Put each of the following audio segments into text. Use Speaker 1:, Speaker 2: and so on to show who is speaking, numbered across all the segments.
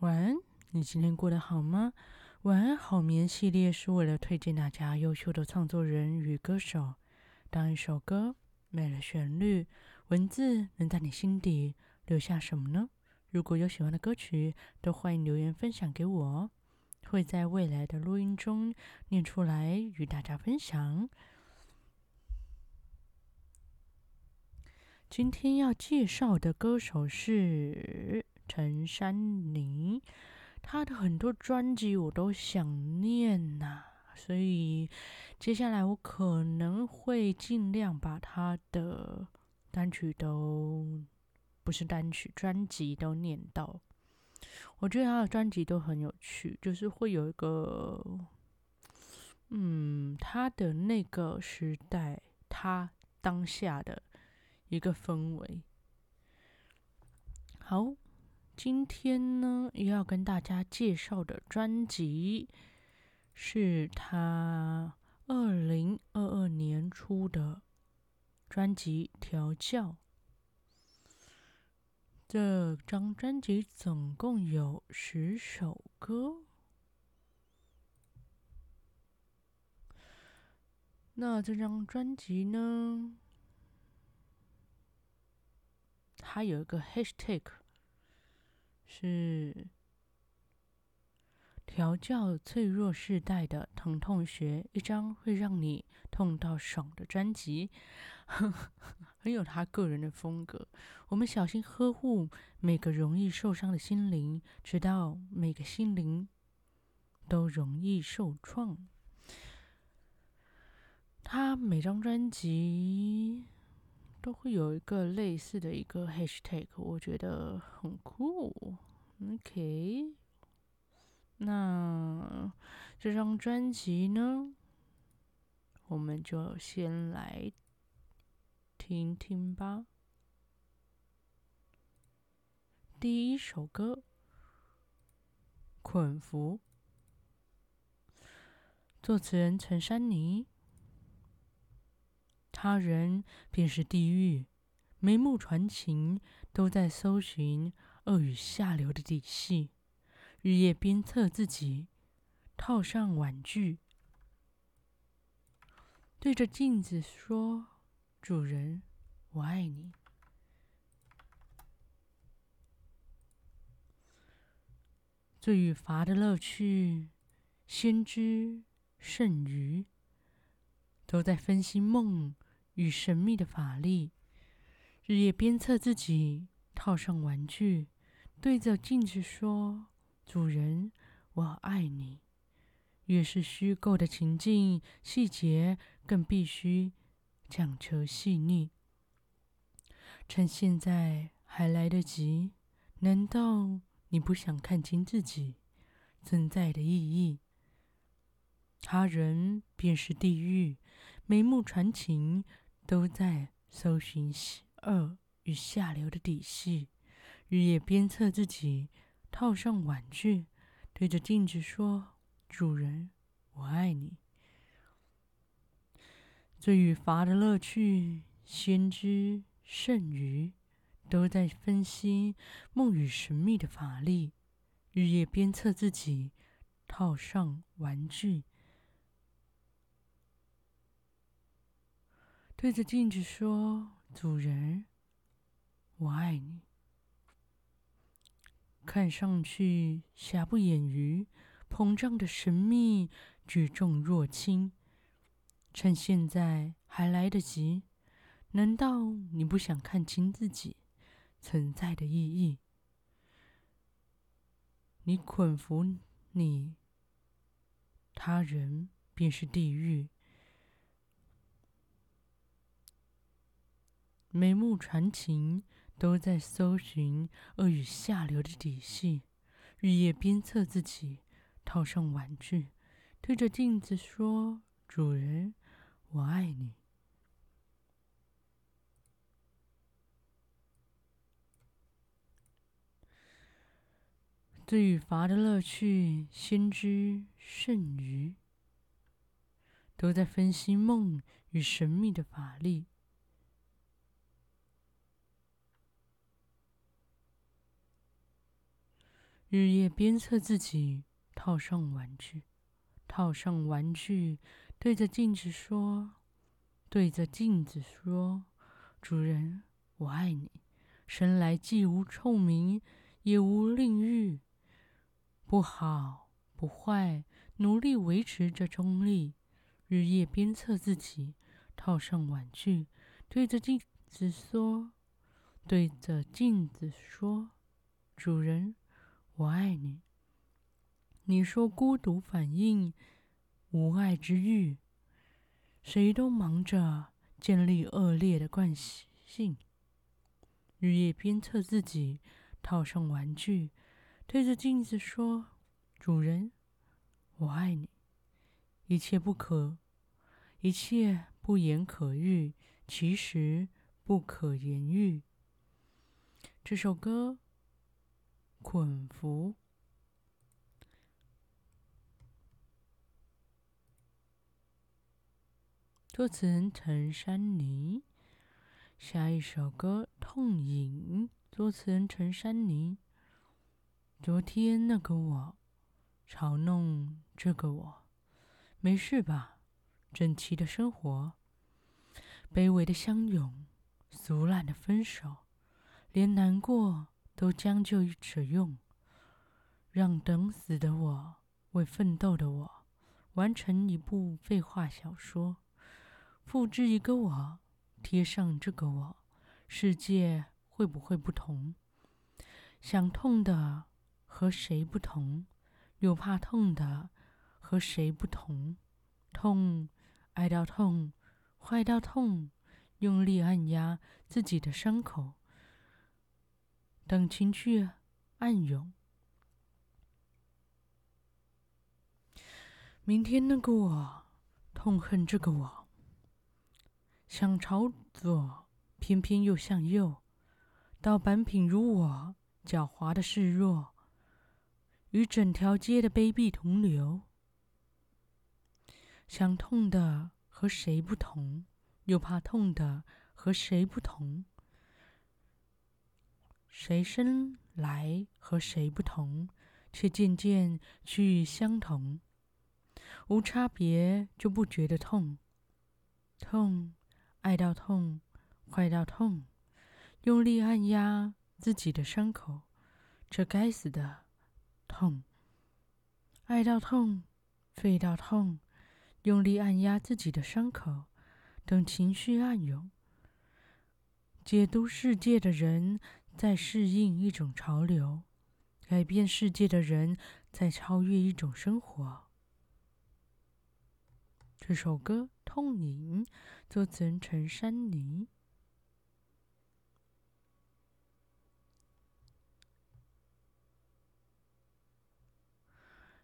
Speaker 1: 晚安，你今天过得好吗？晚安好眠系列是为了推荐大家优秀的创作人与歌手。当一首歌没了旋律，文字能在你心底留下什么呢？如果有喜欢的歌曲，都欢迎留言分享给我，会在未来的录音中念出来与大家分享。今天要介绍的歌手是。陈珊妮，她的很多专辑我都想念呐、所以接下来我可能会尽量把她的单曲都，不是单曲，专辑都念到。我觉得她的专辑都很有趣，就是会有一个，嗯，她的那个时代，她当下的一个氛围。好。今天呢，要跟大家介绍的专辑是他二零二二年出的专辑《调教》。这张专辑总共有十首歌。那这张专辑呢，它有一个 hashtag。是调教脆弱世代的疼痛学，一张会让你痛到爽的专辑，很有他个人的风格。我们小心呵护每个容易受伤的心灵，直到每个心灵都容易受创。他每张专辑。都会有一个类似的一个 hashtag，我觉得很酷。OK，那这张专辑呢，我们就先来听听吧。第一首歌《捆服》，作词人陈珊妮。他人便是地狱，眉目传情，都在搜寻恶语下流的底细，日夜鞭策自己，套上玩具，对着镜子说：“主人，我爱你。”罪与罚的乐趣，先知甚愚，都在分析梦。与神秘的法力，日夜鞭策自己，套上玩具，对着镜子说：“主人，我爱你。”越是虚构的情境，细节更必须讲求细腻。趁现在还来得及，难道你不想看清自己存在的意义？他人便是地狱，眉目传情。都在搜寻恶与下流的底细，日夜鞭策自己，套上玩具，对着镜子说：“主人，我爱你。”罪与罚的乐趣，先知甚愚，都在分析梦与神秘的法力，日夜鞭策自己，套上玩具。对着镜子说：“主人，我爱你。”看上去瑕不掩瑜，膨胀的神秘，举重若轻。趁现在还来得及，难道你不想看清自己存在的意义？你捆缚你，他人便是地狱。眉目传情，都在搜寻恶语下流的底细，日夜鞭策自己，套上玩具，对着镜子说：“主人，我爱你。”罪与罚的乐趣，先知甚愚，都在分析梦与神秘的法力。日夜鞭策自己套上玩具，套上玩具，对着镜子说：“对着镜子说，主人，我爱你。生来既无臭名，也无令欲，不好不坏，努力维持着中立。日夜鞭策自己套上玩具，对着镜子说，对着镜子说，主人。”我爱你。你说孤独反应，无爱之欲，谁都忙着建立恶劣的惯性，日夜鞭策自己，套上玩具，对着镜子说：“主人，我爱你。”一切不可，一切不言可喻，其实不可言喻。这首歌。捆服，作词人陈珊妮。下一首歌《痛饮》，作词人陈珊妮。昨天那个我，嘲弄这个我，没事吧？整齐的生活，卑微的相拥，俗烂的分手，连难过。都将就着用，让等死的我为奋斗的我完成一部废话小说，复制一个我，贴上这个我，世界会不会不同？想痛的和谁不同？又怕痛的和谁不同？痛，爱到痛，坏到痛，用力按压自己的伤口。等情绪暗涌，明天那个我痛恨这个我，想朝左，偏偏又向右，盗版品如我，狡猾的示弱，与整条街的卑鄙同流。想痛的和谁不同？又怕痛的和谁不同？谁生来和谁不同，却渐渐趋于相同。无差别就不觉得痛，痛，爱到痛，坏到痛，用力按压自己的伤口，这该死的痛，爱到痛，废到痛，用力按压自己的伤口，等情绪暗涌。解读世界的人。在适应一种潮流，改变世界的人在超越一种生活。这首歌《痛饮》，作词人陈珊妮。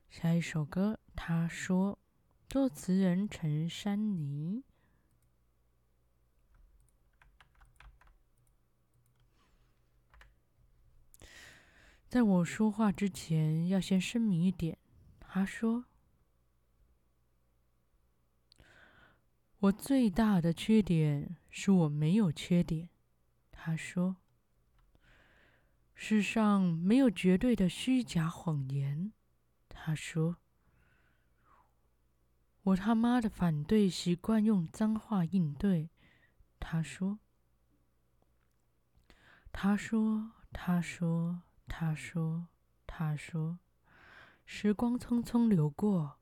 Speaker 1: 下一首歌，他说，作词人陈珊妮。在我说话之前，要先声明一点。他说：“我最大的缺点是我没有缺点。”他说：“世上没有绝对的虚假谎言。”他说：“我他妈的反对习惯用脏话应对。”他说：“他说，他说。”他说：“他说，时光匆匆流过。”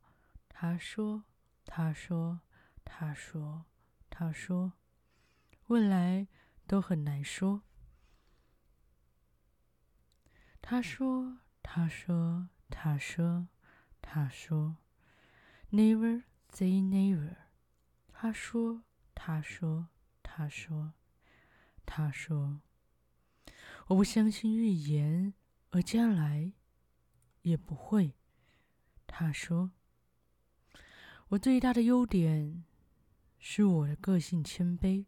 Speaker 1: 他说：“他说，他说，他说，未来都很难说。”他说：“他说，他说，他说，Never say never。”他说：“他说，他说，他说。”我不相信预言，而将来也不会。他说：“我最大的优点是我的个性谦卑。”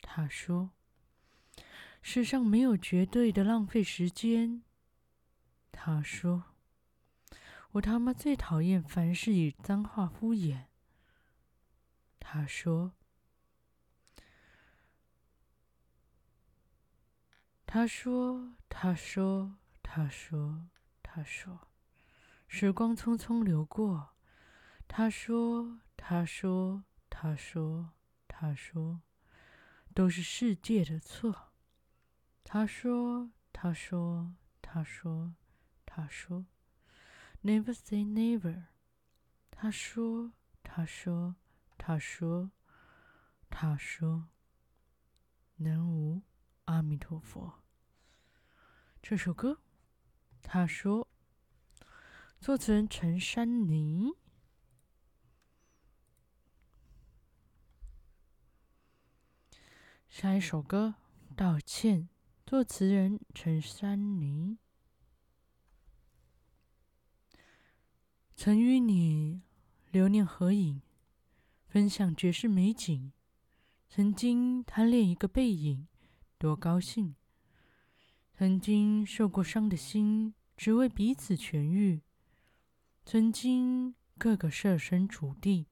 Speaker 1: 他说：“世上没有绝对的浪费时间。”他说：“我他妈最讨厌凡事以脏话敷衍。”他说。他说：“他说，他说，他说，时光匆匆流过。他说，他说，他说，他说，都是世界的错。他说，他说，他说，他说，Never say never。他说，他说，他说，他说，南无阿弥陀佛。这首歌，他说，作词人陈珊妮。下一首歌，道歉，作词人陈珊妮。曾与你。留念合影，分享绝世美景。曾经贪恋一个背影，多高兴。曾经受过伤的心，只为彼此痊愈。曾经个个设身处地，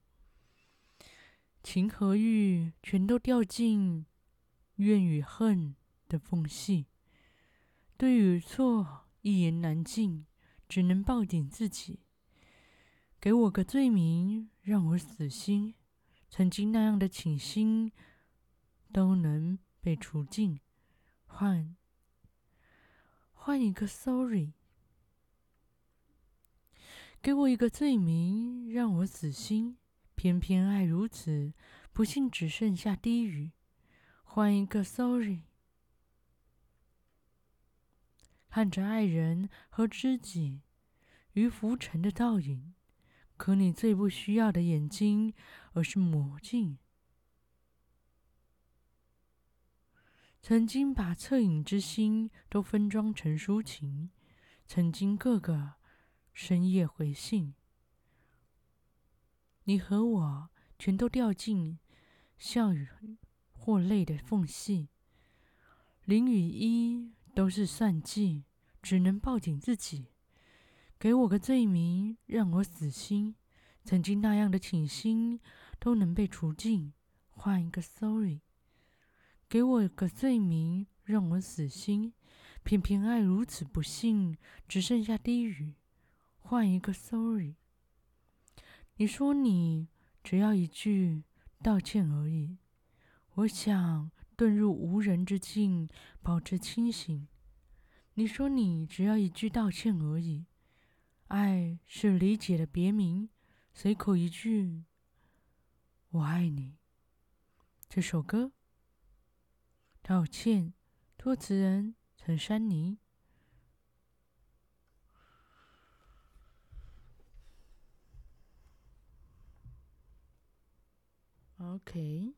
Speaker 1: 情和欲全都掉进怨与恨的缝隙。对与错一言难尽，只能抱紧自己。给我个罪名，让我死心。曾经那样的倾心，都能被除尽。换，换一个 sorry。给我一个罪名，让我死心。偏偏爱如此，不幸只剩下低语。换一个 sorry。看着爱人和知己于浮沉的倒影。可你最不需要的眼睛，而是魔镜。曾经把恻隐之心都分装成抒情，曾经个个深夜回信，你和我全都掉进笑与或泪的缝隙。零与一都是算计，只能抱紧自己。给我个罪名，让我死心。曾经那样的倾心，都能被除尽。换一个 sorry。给我个罪名，让我死心。偏偏爱如此不幸，只剩下低语。换一个 sorry。你说你只要一句道歉而已。我想遁入无人之境，保持清醒。你说你只要一句道歉而已。爱是理解的别名，随口一句“我爱你”。这首歌，道歉，托词人陈珊妮。OK。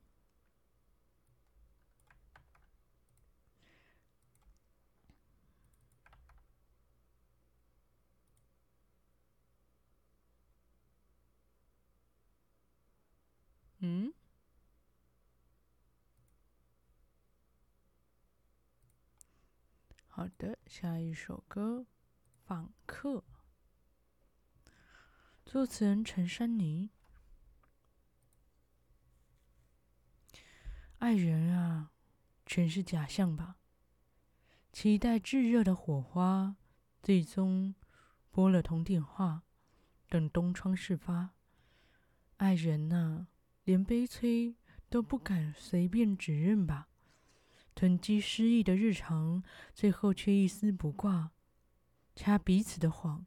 Speaker 1: 嗯，好的，下一首歌《访客》，作词人陈珊妮。爱人啊，全是假象吧？期待炙热的火花，最终拨了通电话，等东窗事发。爱人啊。连悲催都不敢随便指认吧？囤积失意的日常，最后却一丝不挂，掐彼此的谎。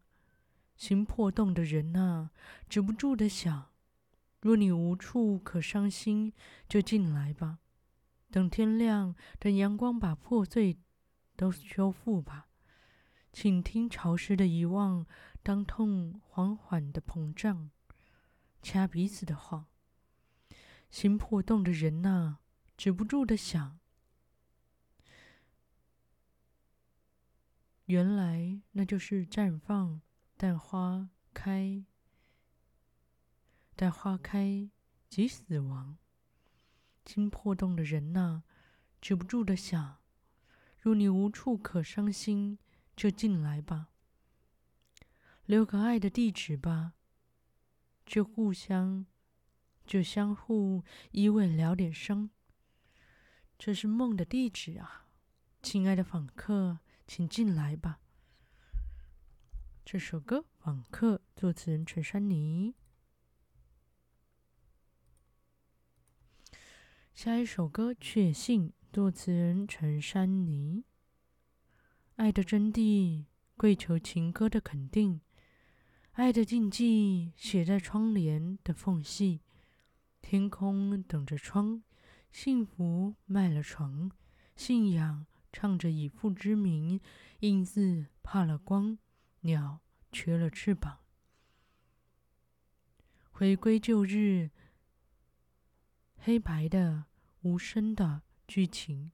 Speaker 1: 心破洞的人啊，止不住的想：若你无处可伤心，就进来吧。等天亮，等阳光把破碎都修复吧。倾听潮湿的遗忘，当痛缓缓的膨胀，掐彼此的谎。心破洞的人呐、止不住的想，原来那就是绽放，但花开，但花开即死亡。心破洞的人呐、止不住的想，若你无处可伤心，就进来吧，留个爱的地址吧，就互相。就相互依偎，聊点声。这是梦的地址啊，亲爱的访客，请进来吧。这首歌《网课》，作词人陈珊妮。下一首歌《确信》，作词人陈珊妮。爱的真谛，跪求情歌的肯定。爱的禁忌，写在窗帘的缝隙。天空等着窗，幸福卖了床。信仰唱着以父之名，印字怕了光。鸟缺了翅膀，回归旧日，黑白的无声的剧情，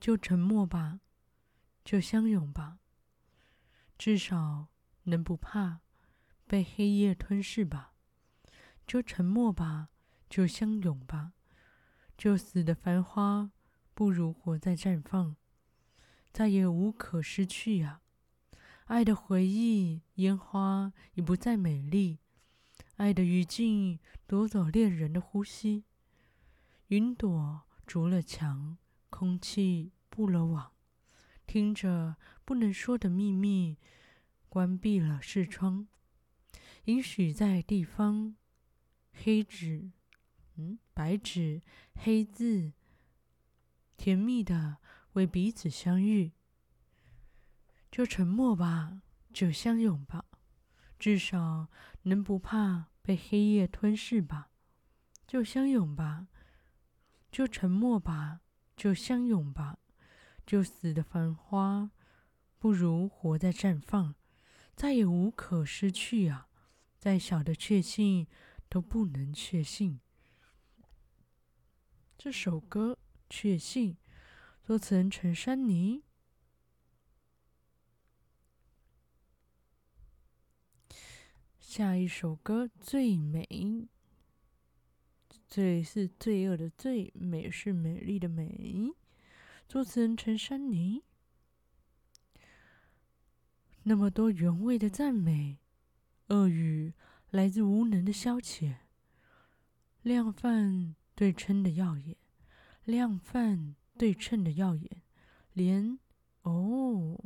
Speaker 1: 就沉默吧，就相拥吧，至少能不怕被黑夜吞噬吧，就沉默吧，就相拥吧，就死的繁花，不如活在绽放。再也无可失去呀、爱的回忆，烟花已不再美丽。爱的余烬夺走恋人的呼吸。云朵筑了墙，空气布了网。听着不能说的秘密，关闭了视窗。允许在地方，黑纸，嗯，白纸，黑字，甜蜜的。为彼此相遇，就沉默吧，就相拥吧，至少能不怕被黑夜吞噬吧。就相拥吧，就沉默吧，就相拥吧，就死的繁花，不如活在绽放，再也无可失去啊！再小的确信都不能确信。这首歌《确信》。作词人陈珊妮。下一首歌《最美》，罪是罪恶的罪，美是美丽的美。作词人陈珊妮。那么多原味的赞美，恶语来自无能的消遣。量贩对称的耀眼，量贩。对称的耀眼，连哦，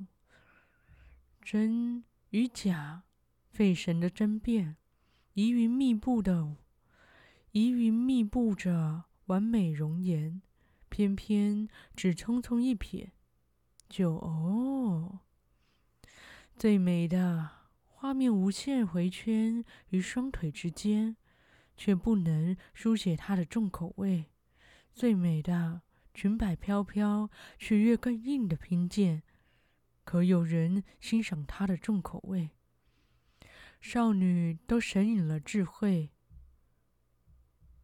Speaker 1: 真与假，费神的争辩，疑云密布的，疑云密布着完美容颜，偏偏只匆匆一瞥，就哦，最美的画面无限回圈于双腿之间，却不能书写它的重口味，最美的。裙摆飘飘，取悦更硬的拼接，可有人欣赏它的重口味？少女都神隐了智慧，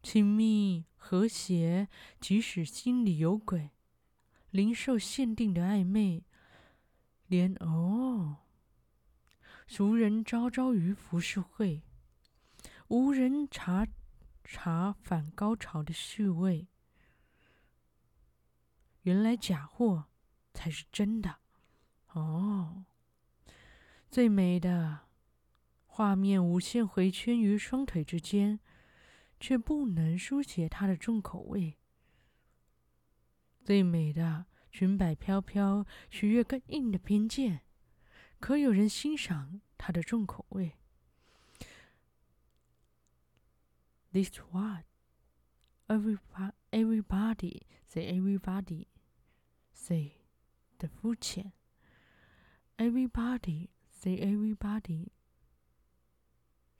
Speaker 1: 亲密和谐，即使心里有鬼，零售限定的暧昧，连哦，俗人昭昭于浮世绘，无人察察反高潮的趣味。原来假货才是真的哦！最美的画面无限回圈于双腿之间，却不能书写它的重口味。最美的裙摆飘飘，取悦更硬的偏见，可有人欣赏它的重口味？This what Every everybody say everybody。Say 的肤浅，Everybody say everybody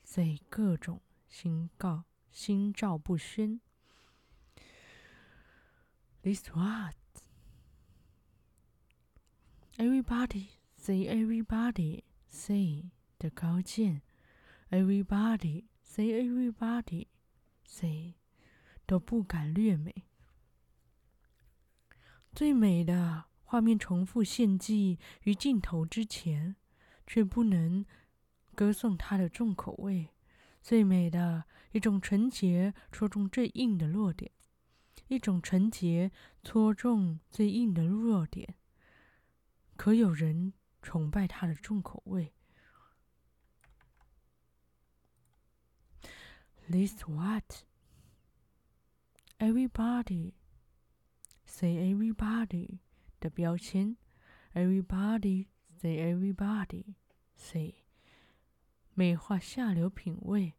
Speaker 1: say 各种心告心照不宣。This what everybody say everybody say 的高见，Everybody say everybody say 都不敢略美。最美的画面重复献祭于镜头之前，却不能歌颂它的重口味。最美的一种纯洁，戳中最硬的弱点；一种纯洁，戳中最硬的弱点。可有人崇拜它的重口味？This what everybody。Say everybody 的标签，everybody say everybody, say 美化下流品味。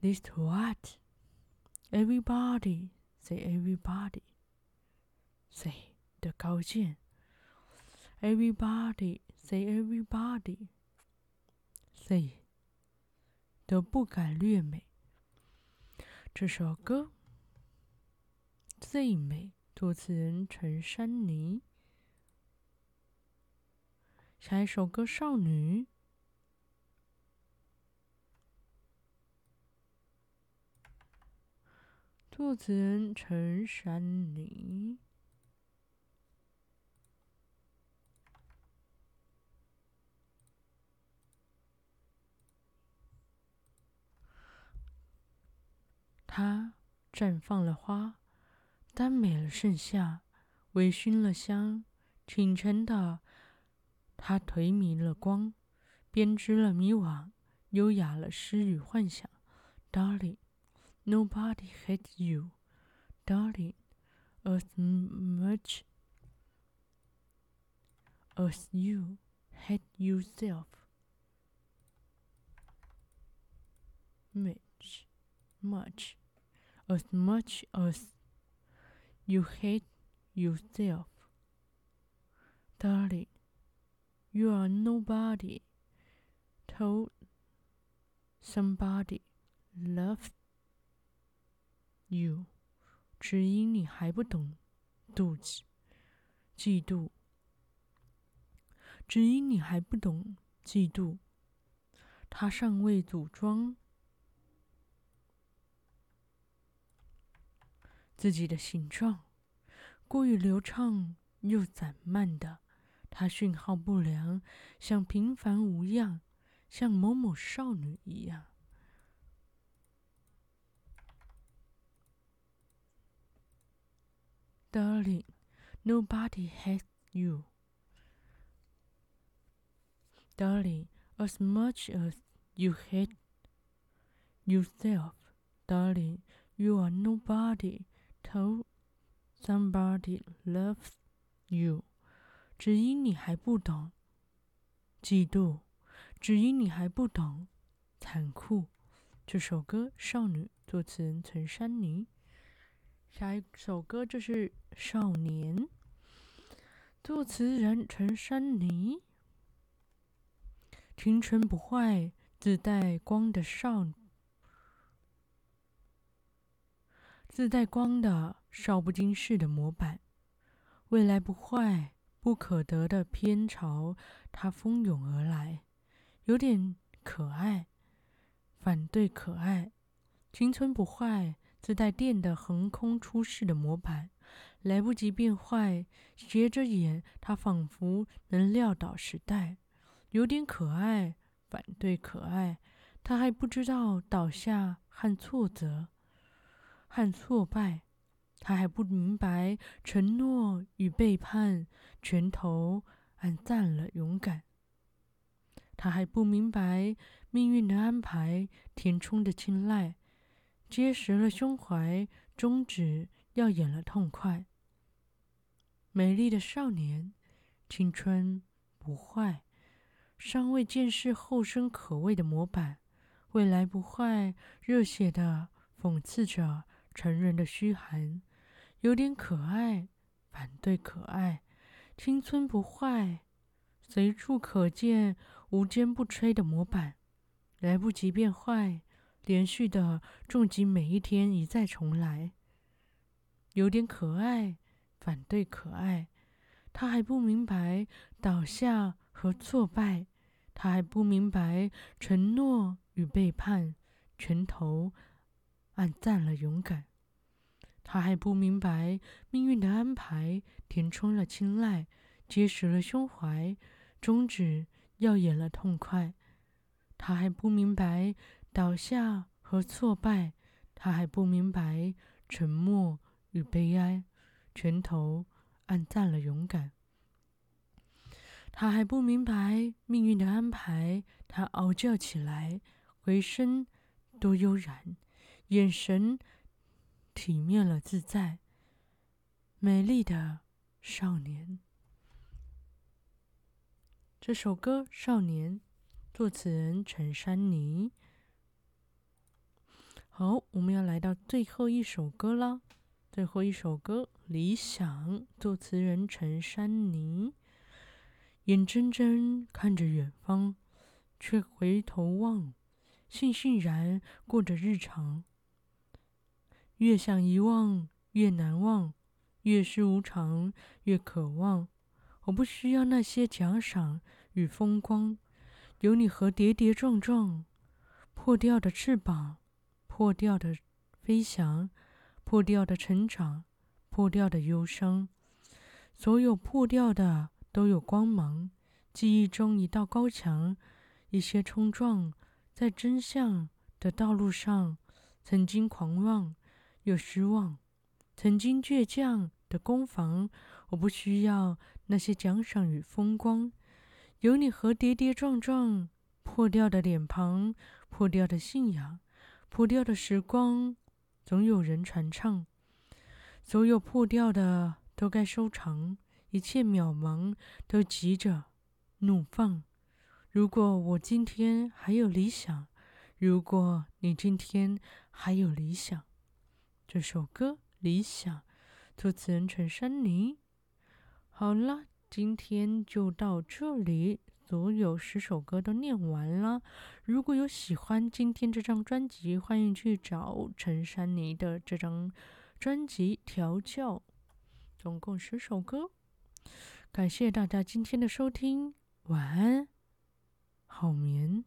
Speaker 1: List what? Everybody, say everybody, say 的高见。Everybody, say everybody, say 都不敢略美。这首歌最美，作词人陈珊妮。下一首歌《少女》，作词人陈珊妮。她绽放了花，耽美了盛夏，微醺了香，清晨的。他颓靡了光，编织了迷惘，优雅了诗与幻想。Darling, nobody hates you, darling, as much as you hate yourself. Much, much, as much as you hate yourself, darling. You are nobody till somebody loves you，只因你还不懂妒忌、嫉妒，只因你还不懂嫉妒，他尚未组装 自己的形状，过于流畅又散漫的。他讯号不良，像平凡无恙，像某某少女一样。Darling, nobody hates you. Darling, as much as you hate yourself. Darling, you are nobody till somebody loves you. 只因你还不懂嫉妒，只因你还不懂残酷。这首歌《少女》作词人陈珊妮。下一首歌就是《少年》，作词人陈珊妮。青春不坏，自带光的少，自带光的少不经事的模板，未来不坏。不可得的偏朝他蜂拥而来，有点可爱，反对可爱。青春不坏，自带电的横空出世的模板，来不及变坏，斜着眼，他仿佛能撂倒时代，有点可爱，反对可爱。他还不知道倒下和挫折，和挫败。他还不明白承诺与背叛，拳头按淡了勇敢。他还不明白命运的安排，填充的青睐，结实了胸怀，终止耀眼了痛快。美丽的少年，青春不坏，尚未见识后生可畏的模板，未来不坏，热血的讽刺着成人的虚寒。有点可爱，反对可爱，青春不坏，随处可见无坚不摧的模板，来不及变坏，连续的重击每一天，一再重来。有点可爱，反对可爱，他还不明白倒下和挫败，他还不明白承诺与背叛，拳头按赞了勇敢。他还不明白命运的安排，填充了青睐，结实了胸怀，终止耀眼了痛快。他还不明白倒下和挫败，他还不明白沉默与悲哀，拳头按赞了勇敢。他还不明白命运的安排，他嗷叫起来，回声多悠然，眼神。体面了，自在，美丽的少年。这首歌《少年》，作词人陈珊妮。好，我们要来到最后一首歌啦。最后一首歌《理想》，作词人陈珊妮。眼睁睁看着远方，却回头望，悻悻然过着日常。越想遗忘，越难忘；越是无常，越渴望。我不需要那些奖赏与风光，有你和跌跌撞撞，破掉的翅膀，破掉的飞翔。破掉的成长，破掉的忧伤，所有破掉的都有光芒。记忆中一道高墙，一些冲撞，在真相的道路上，曾经狂妄又失望，曾经倔强的攻防。我不需要那些奖赏与风光，有你和跌跌撞撞，破掉的脸庞，破掉的信仰，破掉的时光。总有人传唱，所有破掉的都该收藏，一切渺茫都急着怒放。如果我今天还有理想，如果你今天还有理想，这首歌《理想》，作词人陈珊妮。好了，今天就到这里。所有十首歌都念完了。如果有喜欢今天这张专辑，欢迎去找陈珊妮的这张专辑《调教》，总共十首歌。感谢大家今天的收听，晚安，好眠。